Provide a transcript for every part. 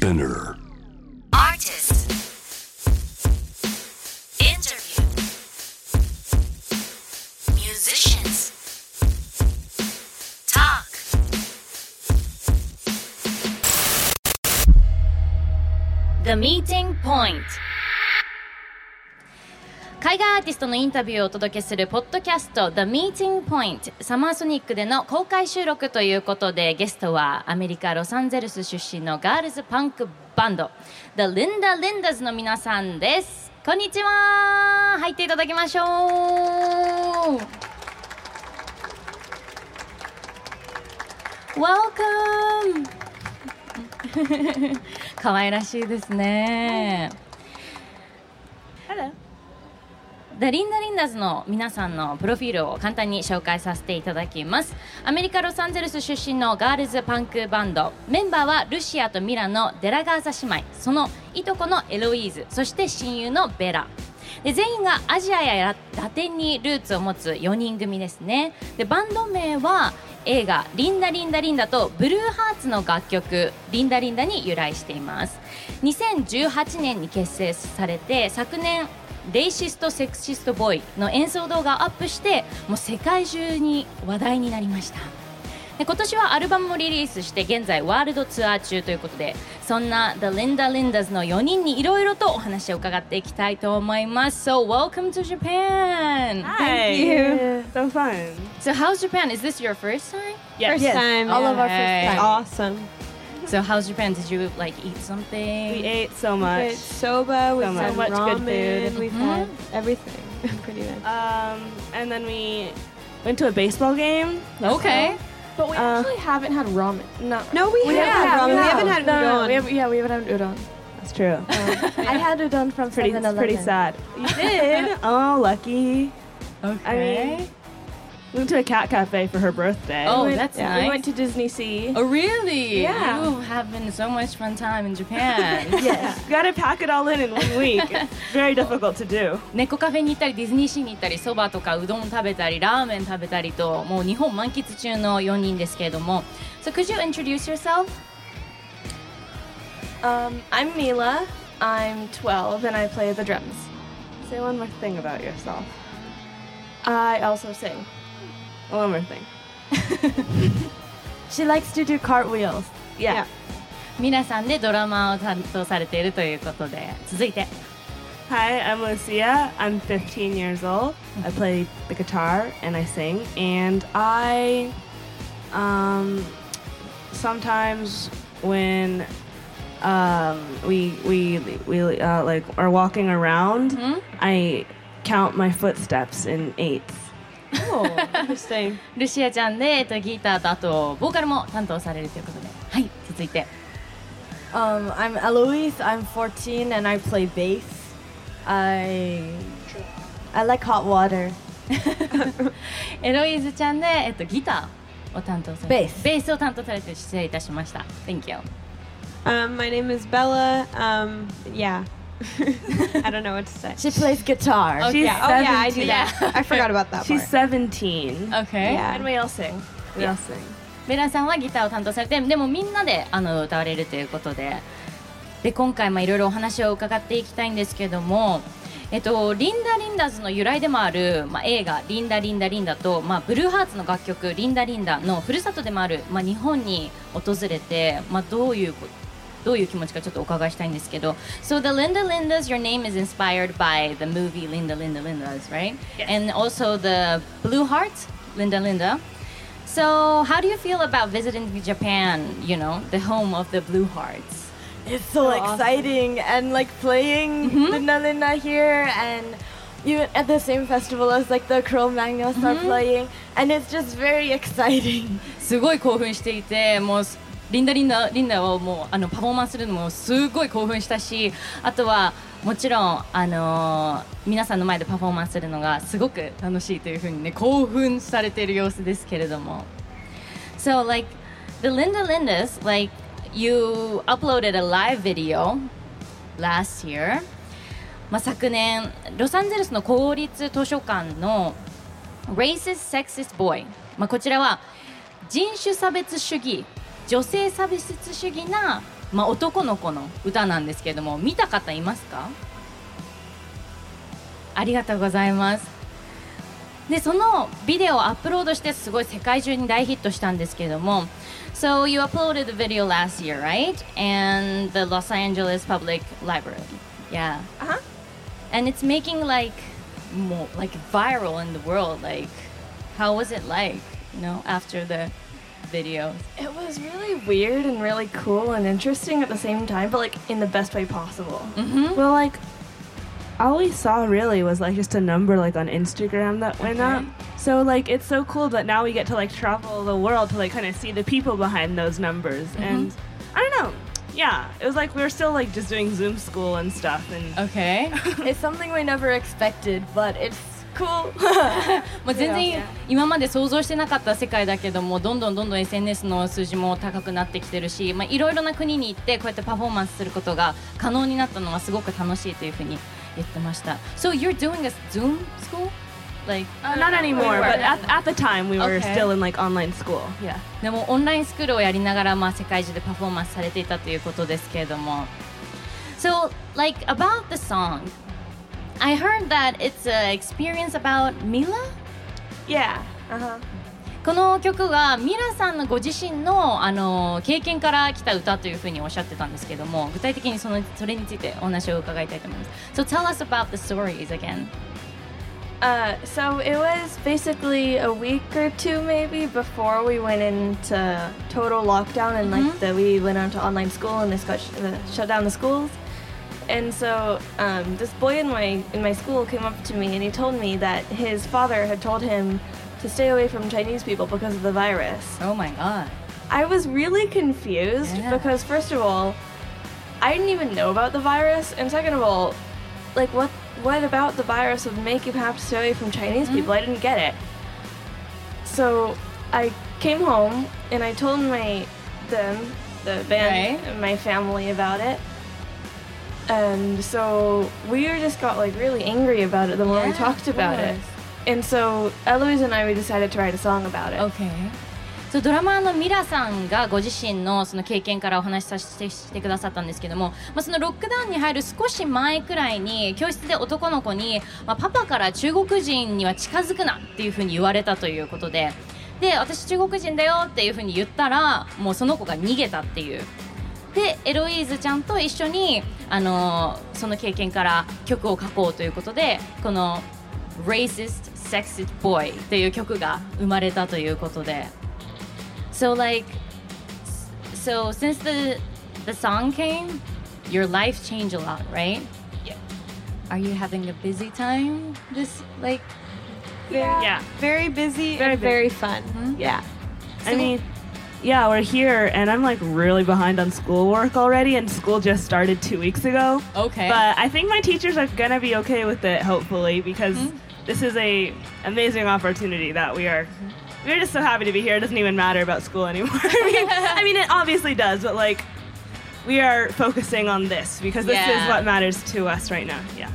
Spinner. Artist. Interview. Musicians. Talk. The Meeting Point 海外アーティストのインタビューをお届けするポッドキャスト The Meeting Point サマーソニックでの公開収録ということでゲストはアメリカ・ロサンゼルス出身のガールズパンクバンド The Linda Lindas の皆さんです。こんにちは。入っていただきましょう。Welcome! 可愛らしいですね。The リンダリンダズの皆さんのプロフィールを簡単に紹介させていただきます。アメリカ・ロサンゼルス出身のガールズパンクバンド。メンバーはルシアとミラのデラガーザ姉妹。そのいとこのエロイーズ。そして親友のベラ。で全員がアジアやラテンにルーツを持つ4人組ですね。でバンド名は映画「リンダリンダリンダ」とブルーハーツの楽曲「リンダリンダ」に由来しています。2018年に結成されて昨年レイシスト・セクシスト・ボーイの演奏動画をアップしてもう世界中に話題になりましたで今年はアルバムもリリースして現在ワールドツアー中ということでそんな The Linda Lindas の4人にいろいろとお話を伺っていきたいと思います So welcome to Japan Hi. you. So fun. So how's Japan? Is this your first time? Yes. First time. All of our first time. Awesome. So how's Japan? Did you like eat something? We ate so We much. soba, we've So had much good ramen, food. we've Mhm. had everything. Pretty much. Um, and then we went to a baseball game. Okay. But we Uh, actually haven't had ramen. No. no, we, We have have- had ramen. We haven't had No, no, no, udon. we have, yeah, we haven't had udon. That's true. I had udon from pretty, 7-Eleven. pretty sad. You did? oh, lucky. Okay. I mean, we went to a cat cafe for her birthday. Oh, we went, that's yeah, nice. We went to Disney Sea. Oh, really? Yeah. You have been so much fun time in Japan. Yeah. You gotta pack it all in in one week. It's very difficult to do. 猫カフェに行ったりディズニーシーに行ったりそばとかうどん食べたりラーメン食べたりともう日本満喫中の4人ですけれども So could you introduce yourself? Um, I'm Mila. I'm 12 and I play the drums. Say one more thing about yourself. I also sing. One more thing. She likes to do cartwheels. Yeah. 皆さんでドラマを担当されているということで続いて Hi, I'm Lucia. I'm 15 years old. I play the guitar and I sing. And I, um, sometimes when um, we we we uh, like are walking around, Mhm. I count my footsteps in eighths. ルシアちゃんで、えっと、ギターとあとボーカルも担当されるということで。はい続いて、um, I'm Eloise. I'm 14 and I play bass. I I like hot water. エロイズちゃんで、えっと、ギターを担当されベースベースを担当されて失礼いたしました。Thank you、um, My name is Bella、Yeah. I don't know what to say. She plays guitar. Okay. She's Yeah, oh yeah, I do 17. that. I forgot about that She's part. 17. Okay Yeah. And we all sing. We all sing. ベラさんはギターを担当されてでもみんなであの歌われるということでで今回もいろいろお話を伺っていきたいんですけども、えっと、リンダ・リンダズの由来でもある、まあ、映画「リンダ・リンダ・リンダと」まあ、ブルーハーツの楽曲「リンダ・リンダ」のふるさとでもある、まあ、日本に訪れて、まあ、どういうこどういう気持ちかちょっとお伺いしたいんですけど So the Linda Lindas, your name is inspired by the movie Linda Linda Lindas, right? And also the Blue Hearts, Linda Linda. So how do you feel about visiting Japan, you know, the home of the Blue Hearts? It's so exciting and like playing Linda Linda here and even at the same festival as like the Cro Magnus are playing and it's just very exciting. すごい興奮していて、もう リンダリンダリンダをもうあのパフォーマンスするのもすごい興奮したし、あとはもちろんあのー皆さんの前でパフォーマンスするのがすごく楽しいというふうにね興奮されている様子ですけれども。So like the Linda Lindas, like you uploaded a live video last year. まあ昨年ロサンゼルスの公立図書館の Racist Sexist Boy、まあ、こちらは人種差別主義女性差別主義なまあ、男の子の歌なんですけれども見た方いますかありがとうございますでそのビデオをアップロードしてすごい世界中に大ヒットしたんですけれども So you uploaded the video last year, right? And the Los Angeles Public Library. Yeah. Uh-huh. And it's making like more like viral in the world. Like how was it like, you know, after the video? It was really weird and really cool and interesting at the same time, but like in the best way possible. Mhm. Well, like, all we saw really was like just a number like on Instagram that went Okay. up. So like, it's so cool that now we get to like travel the world to like kind of see the people behind those numbers. And I don't know. Yeah, it was like we were still like just doing Zoom school and stuff. And Okay. it's something we never expected, but it's cool. もう全然今まで想像してなかった世界だけどもどんどんどんどん SNS の数字も高くなってきてるしまあいろいろな国に行ってこうやってパフォーマンスすることが可能になったのはすごく楽しいというふうに言ってました So you're doing a Zoom school? Like uh, not anymore, but at, at the time we were Okay. still in like online school. Yeah. でもオンラインスクールをやりながら、まあ、世界中でパフォーマンスされていたということですけれども So like about the song I heard that it's an experience about Mila? yeah. Uh-huh. この曲がミラさんのご自身のあの経験から来た歌というふうにおっしゃってたんですけども具体的にそのそれについてお話を伺いたいと思います So tell us about the stories again Uh, so it was basically a week or two maybe before we went into total lockdown and like the, we went on to online school and this got sh- uh, shut down the schools. And so um, this boy in my in my school came up to me and he told me that his father had told him to stay away from Chinese people because of the virus. Oh my god I was really confused Yeah. because first of all, I didn't even know about the virus, and second of all, like what what about the virus would make you have to stay away from Chinese people? I didn't get it. So I came home and I told my them the band Right. my family about it. And so we just got like really angry about it the more we Yeah, talked of about it. And so Eloise and I we decided to write a song about it. OK そうドラマーのミラさんがご自身のその経験からお話しさせてしてくださったんですけども、まあ、そのロックダウンに入る少し前くらいに教室で男の子に、まあ、パパから中国人には近づくなっていうふうに言われたということでで私中国人だよっていうふうに言ったらもうその子が逃げたっていうでエロイーズちゃんと一緒に、あのその経験から曲を書こうということでこの「Racist Sexist Boy」という曲が生まれたということで So like so since the the song came your life changed a lot right Yeah. Are you having a busy time this like Very, Yeah. very busy Very and busy. very fun. Yeah. I mean, yeah, we're here, and I'm like really behind on schoolwork already, and school just started two weeks ago. Okay But I think my teachers are gonna be okay with it, hopefully, because mm-hmm. this is a amazing opportunity that we are. We're just so happy to be here. It doesn't even matter about school anymore. I, mean, I mean, it obviously does, but like, we are focusing on this because this Yeah. is what matters to us right now. Yeah.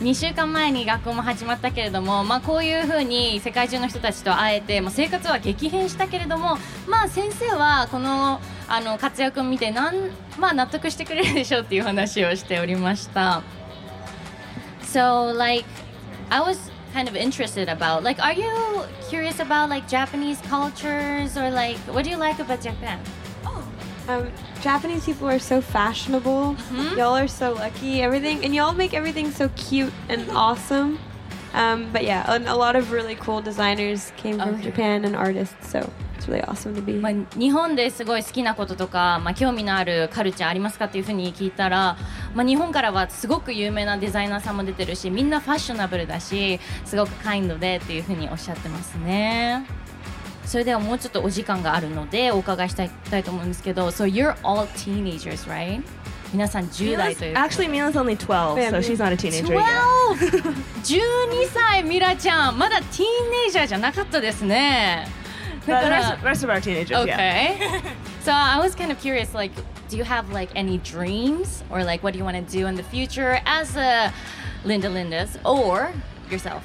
2週間前に学校も始まったけれども、まあ、こういうふうに世界中の人たちと会えて、まあ、生活は激変したけれども、まあ、先生はこのあの活躍を見てなん、まあ、納得してくれるでしょうっていう話をしておりました。So like I was kind of interested about like are you curious about like Japanese cultures or like what do you like about Japan? Um, Japanese people are so fashionable. Y'all are so lucky. Everything, and y'all make everything so cute and awesome. Um, but yeah, and a lot of really cool designers came from Okay. Japan and artists, so it's really awesome to be. まあ、日本ですごい好きなこととか、まあ、興味のあるカルチャーありますかっていうふうに聞いたら、まあ、日本からはすごく有名なデザイナーさんも出てるしみんなファッショナブルだしすごくカインドでっていうふうにおっしゃってますねそれではもうちょっとお時間があるのでお伺いしたいたいと思うんですけど So you're all teenagers, right? 皆さん10代という Actually, Mila's only 12, Yeah, so me- she's not a teenager 12! yet. 12歳ミラちゃんまだティーンネイジャーじゃなかったですね But だ the から rest, rest of our teenagers, yeah. Okay. so I was kind of curious, like, do you have like any dreams or like what do you want to do in the future as a Linda Linda's or yourself?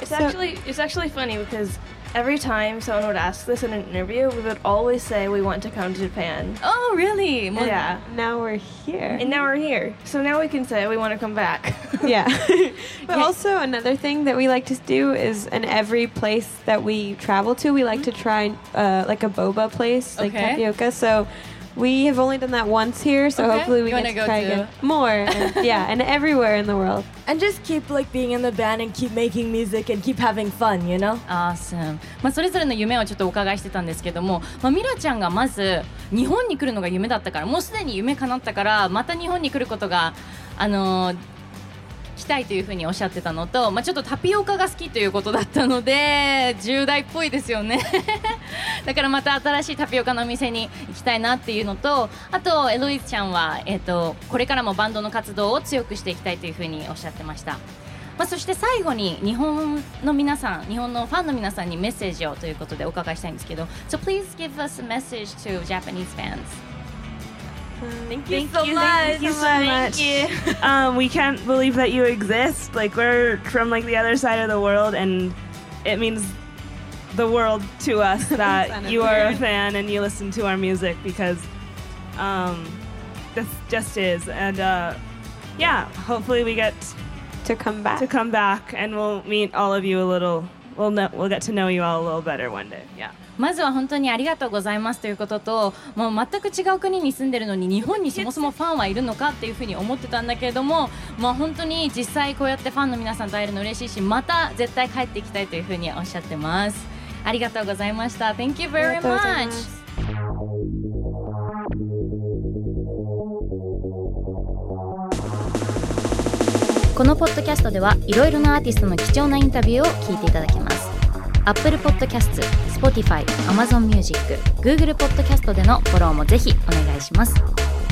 It's So- actually it's actually funny because every time someone would ask this in an interview, we would always say we want to come to Japan. Oh, really? もう Yeah. Now we're here. And now we're here. So now we can say we want to come back. yeah. but also another thing that we like to do is in every place that we travel to, we like to try uh, like a boba place, like Okay. tapioca. So we have only done that once here, so Okay. hopefully we You get to go try to- again more. And, yeah, and everywhere in the world. And just keep like being in the band and keep making music and keep having fun, you know? Awesome. まあ、それぞれの夢をちょっとお伺いしてたんですけども、まあ、ミラちゃんがまず日本に来るのが夢だったからもうすでに夢叶ったからまた日本に来ることが、あのー来たいというふうにおっしゃってたのと、まあ、ちょっとタピオカが好きということだったので重大っぽいですよね だからまた新しいタピオカのお店に行きたいなっていうのとあとエロイズちゃんは、えっとこれからもバンドの活動を強くしていきたいというふうにおっしゃってました。まあ、そして最後に日本の皆さん日本のファンの皆さんにメッセージをということでお伺いしたいんですけど So please give us a message to Japanese fans Thank you Thank so you, much. thank you so much. um, we can't believe that you exist. Like we're from like the other side of the world, and it means the world to us that you are a fan and you listen to our music because um, this just is. And uh, yeah, hopefully we get To come back. to come back and we'll meet all of you a little. We'll know, we'll get to know you all a little better one day. Yeah. まずは本当にありがとうございますということともう全く違う国に住んでるのに日本にそもそもファンはいるのかっていうふうに思ってたんだけれども、まあ、本当に実際こうやってファンの皆さんと会えるの嬉しいしまた絶対帰っていきたいというふうにおっしゃってますありがとうございました Thank you あ very りがとうござい much このポッドキャストではいろいろなアーティストの貴重なインタビューを聞いていただけます。Apple Podcast、Spotify、Amazon Music、Google Podcast でのフォローもぜひお願いします。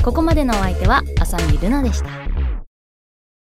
ここまでのお相手は浅見ルナでした。